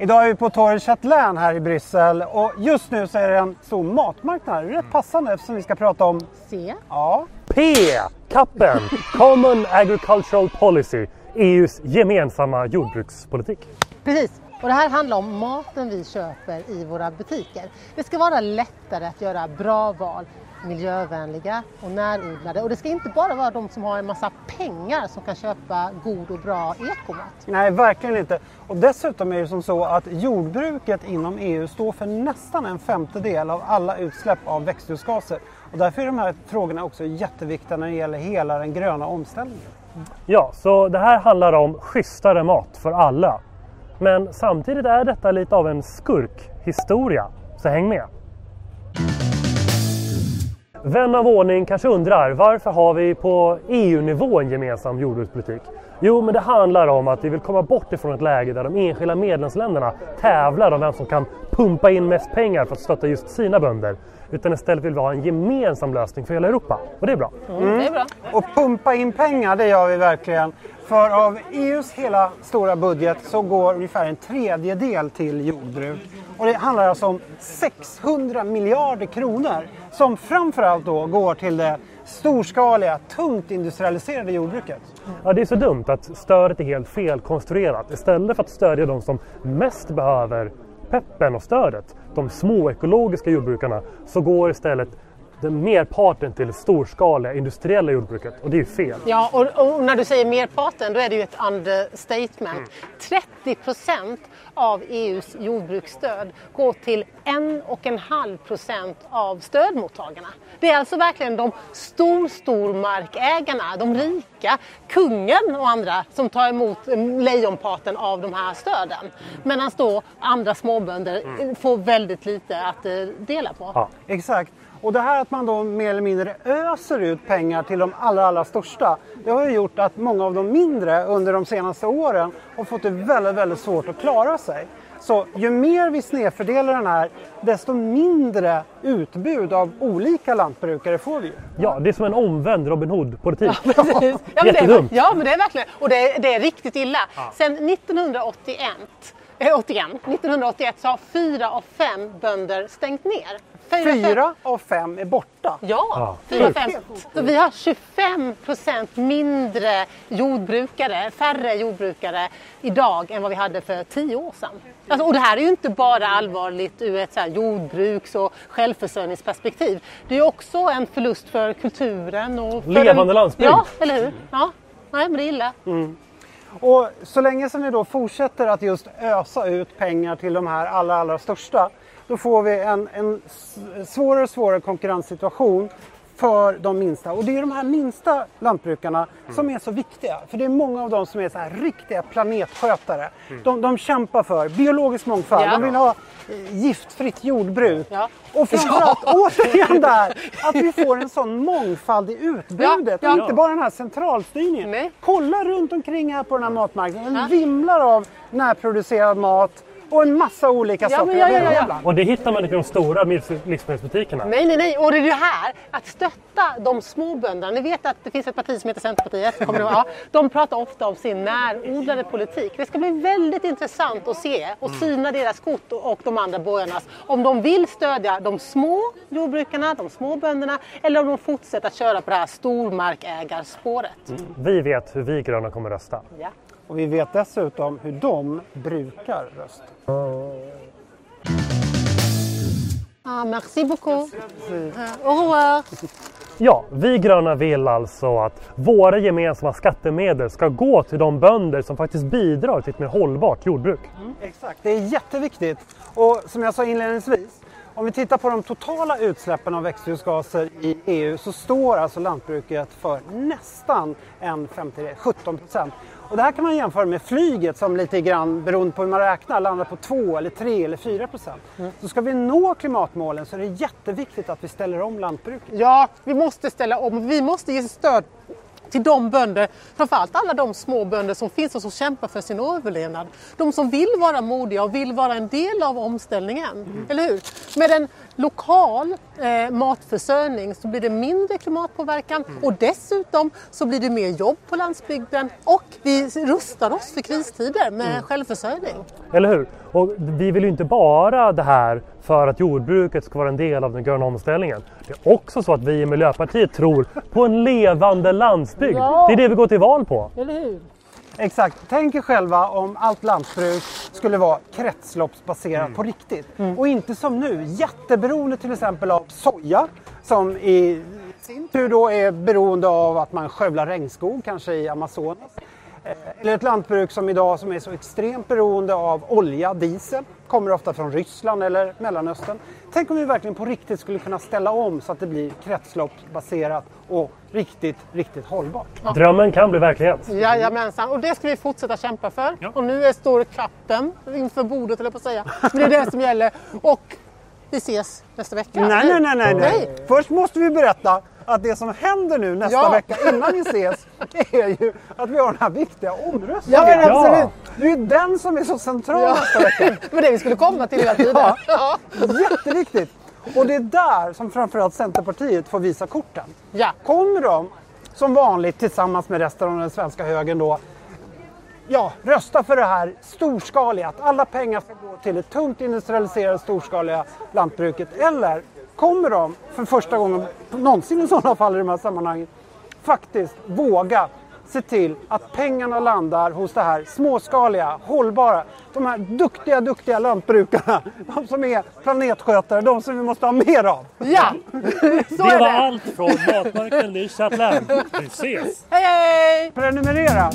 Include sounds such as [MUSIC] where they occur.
Idag är vi på Torre Chatelain här i Bryssel och just nu så är det en stor matmarknad. Det är rätt passande eftersom vi ska prata om... C. Ja, P. Kappen. Common Agricultural Policy. EUs gemensamma jordbrukspolitik. Precis. Och det här handlar om maten vi köper i våra butiker. Det ska vara lättare att göra bra val, miljövänliga och närodlade. Och det ska inte bara vara de som har en massa pengar som kan köpa god och bra ekomat. nej verkligen inte. Och dessutom är det som så att jordbruket inom EU står för nästan en femtedel av alla utsläpp av växthusgaser. Och därför är de här frågorna också jätteviktiga när det gäller hela den gröna omställningen. Ja, så det här handlar om schysstare mat för alla. Men samtidigt är detta lite av en skurkhistoria. Så häng med! Vän av ordning kanske undrar varför har vi på EU-nivå en gemensam jordbrukspolitik? Jo, men det handlar om att vi vill komma bort ifrån ett läge där de enskilda medlemsländerna tävlar om vem som kan pumpa in mest pengar för att stötta just sina bönder. Utan istället vill vi ha en gemensam lösning för hela Europa. Och det är bra. Mm, Det är bra. Och pumpa in pengar, det gör vi verkligen. För av EUs hela stora budget så går ungefär en tredjedel till jordbruk. Och det handlar alltså om 600 miljarder kronor som framförallt då går till det storskaliga, tungt industrialiserade jordbruket. Ja, det är så dumt att stödet är helt felkonstruerat. Istället för att stödja de som mest behöver peppen och stödet, de små ekologiska jordbrukarna, så går istället den merparten till det storskaliga industriella jordbruket. Och det är ju fel. Ja, och, och när du säger merparten då är det ju ett understatement. 30 procent av EUs jordbruksstöd går till 1,5 procent av stödmottagarna. Det är alltså verkligen de stor, stormarkägarna, de rika, kungen och andra som tar emot lejonparten av de här stöden. Medan då andra småbönder eh, får väldigt lite att eh, dela på. Ja. Exakt. Och det här att man då mer eller mindre öser ut pengar till de allra, allra största, det har ju gjort att många av de mindre under de senaste åren har fått det väldigt, väldigt svårt att klara sig. Så ju mer vi snedfördelar den här, desto mindre utbud av olika lantbrukare får vi. Ja, det är som en omvänd Robin Hood-politik. [LAUGHS] Precis. Ja, men det är, ja, men det är verkligen, och det är, det är riktigt illa. Sen 1981, eh, 81, 1981 så har fyra av fem bönder stängt ner. Fyra, fem- Fyra av fem är borta. Ja, fyra, sjukt. fem. Så vi har 25 procent mindre jordbrukare, färre jordbrukare idag än vad vi hade för tio år sedan. Alltså, och det här är ju inte bara allvarligt ur ett så här jordbruks och självförsörjningsperspektiv. Det är också en förlust för kulturen och för Levande landsbygd. Ja, eller hur? Ja. Nej, men det är illa. Och så länge som vi då fortsätter att just ösa ut pengar till de här allra, allra största, då får vi en, en svårare och svårare konkurrenssituation för de minsta. Och det är de här minsta lantbrukarna som är så viktiga. För det är många av dem som är så här riktiga planetskötare. De, de kämpar för biologisk mångfald, Ja. de vill ha giftfritt jordbruk. Ja. Och framförallt återigen där, att vi får en sån [LAUGHS] mångfald i utbudet. Ja, ja. Inte bara den här centralstyrningen. Nej. Kolla runt omkring här på den här matmarknaden. Den vimlar av närproducerad mat och en massa olika Ja, saker. ja, ja, ja. Och det hittar man inte i de stora livsmedelsbutikerna. Nej, nej, nej. Och det är det här att stötta de små bönderna. Ni vet att det finns ett parti som heter Centerpartiet. Kommer [LAUGHS] ja, de pratar ofta om sin närodlade politik. Det ska bli väldigt intressant att se och syna deras kort och de andra borgarnas. Om de vill stödja de små jordbrukarna, de små bönderna eller om de fortsätter att köra på det här stormarkägarspåret. Vi vet hur vi gröna kommer rösta. Och vi vet dessutom hur de brukar rösta. Ah, merci beaucoup. Euh, au revoir. Ja, vi gröna vill alltså att våra gemensamma skattemedel ska gå till de bönder som faktiskt bidrar till ett mer hållbart jordbruk. Exakt, det är jätteviktigt. Och som jag sa inledningsvis, om vi tittar på de totala utsläppen av växthusgaser i EU så står alltså lantbruket för nästan en femtedel, 17 procent. Och det här kan man jämföra med flyget som lite grann, beroende på hur man räknar, landar på 2 eller 3 eller 4 procent. Så ska vi nå klimatmålen så är det jätteviktigt att vi ställer om lantbruket. Ja, vi måste ställa om. Vi måste ge stöd till de bönder, framförallt alla de små bönder som finns och som kämpar för sin överlevnad. De som vill vara modiga och vill vara en del av omställningen. Eller hur? Med en lokal eh, matförsörjning så blir det mindre klimatpåverkan Mm. och dessutom så blir det mer jobb på landsbygden och vi rustar oss för kristider med Mm. självförsörjning. Eller hur? Och vi vill ju inte bara det här för att jordbruket ska vara en del av den gröna omställningen. Det är också så att vi i Miljöpartiet tror på en levande landsbygd. Ja. Det är det vi går till val på. Eller hur? Exakt. Tänk er själva om allt lantbruk skulle vara kretsloppsbaserat Mm. på riktigt. Och inte som nu, jätteberoende till exempel av soja som i sin tur då är beroende av att man skövlar regnskog, kanske i Amazonas. Eh, Eller ett lantbruk som idag som är så extremt beroende av olja, diesel, kommer ofta från Ryssland eller Mellanöstern. Tänk om vi verkligen på riktigt skulle kunna ställa om så att det blir kretsloppsbaserat och riktigt, riktigt hållbart. Drömmen kan bli verklighet. Jajamensan, och det ska vi fortsätta kämpa för. Ja. Och nu är står klappen inför bordet, eller på att säga. Men det är det som gäller. Och vi ses nästa vecka. Nej, nej, nej, nej, nej. Först måste vi berätta att det som händer nu nästa Ja. vecka innan vi ses är ju att vi har den här viktiga Ja, omröstningen. men absolut. Det är ju den som är så central Ja. nästa vecka. [LAUGHS] Men det vi skulle komma till hela tiden. Ja. Ja. Jätteviktigt. Och det är där som framförallt Centerpartiet får visa korten. Ja. Kommer de som vanligt tillsammans med resten av den svenska högern då ja, rösta för det här storskaliga, att alla pengar ska gå till det tungt industrialiserade storskaliga lantbruket? Eller kommer de för första gången någonsin i sådana fall i de här sammanhangen faktiskt våga se till att pengarna landar hos det här småskaliga, hållbara, de här duktiga, duktiga lantbrukarna, de som är planetskötare, de som vi måste ha mer av. ja, så Det är var det. allt från Matmarken i Chatland. Vi ses! Hej, hej! Prenumerera!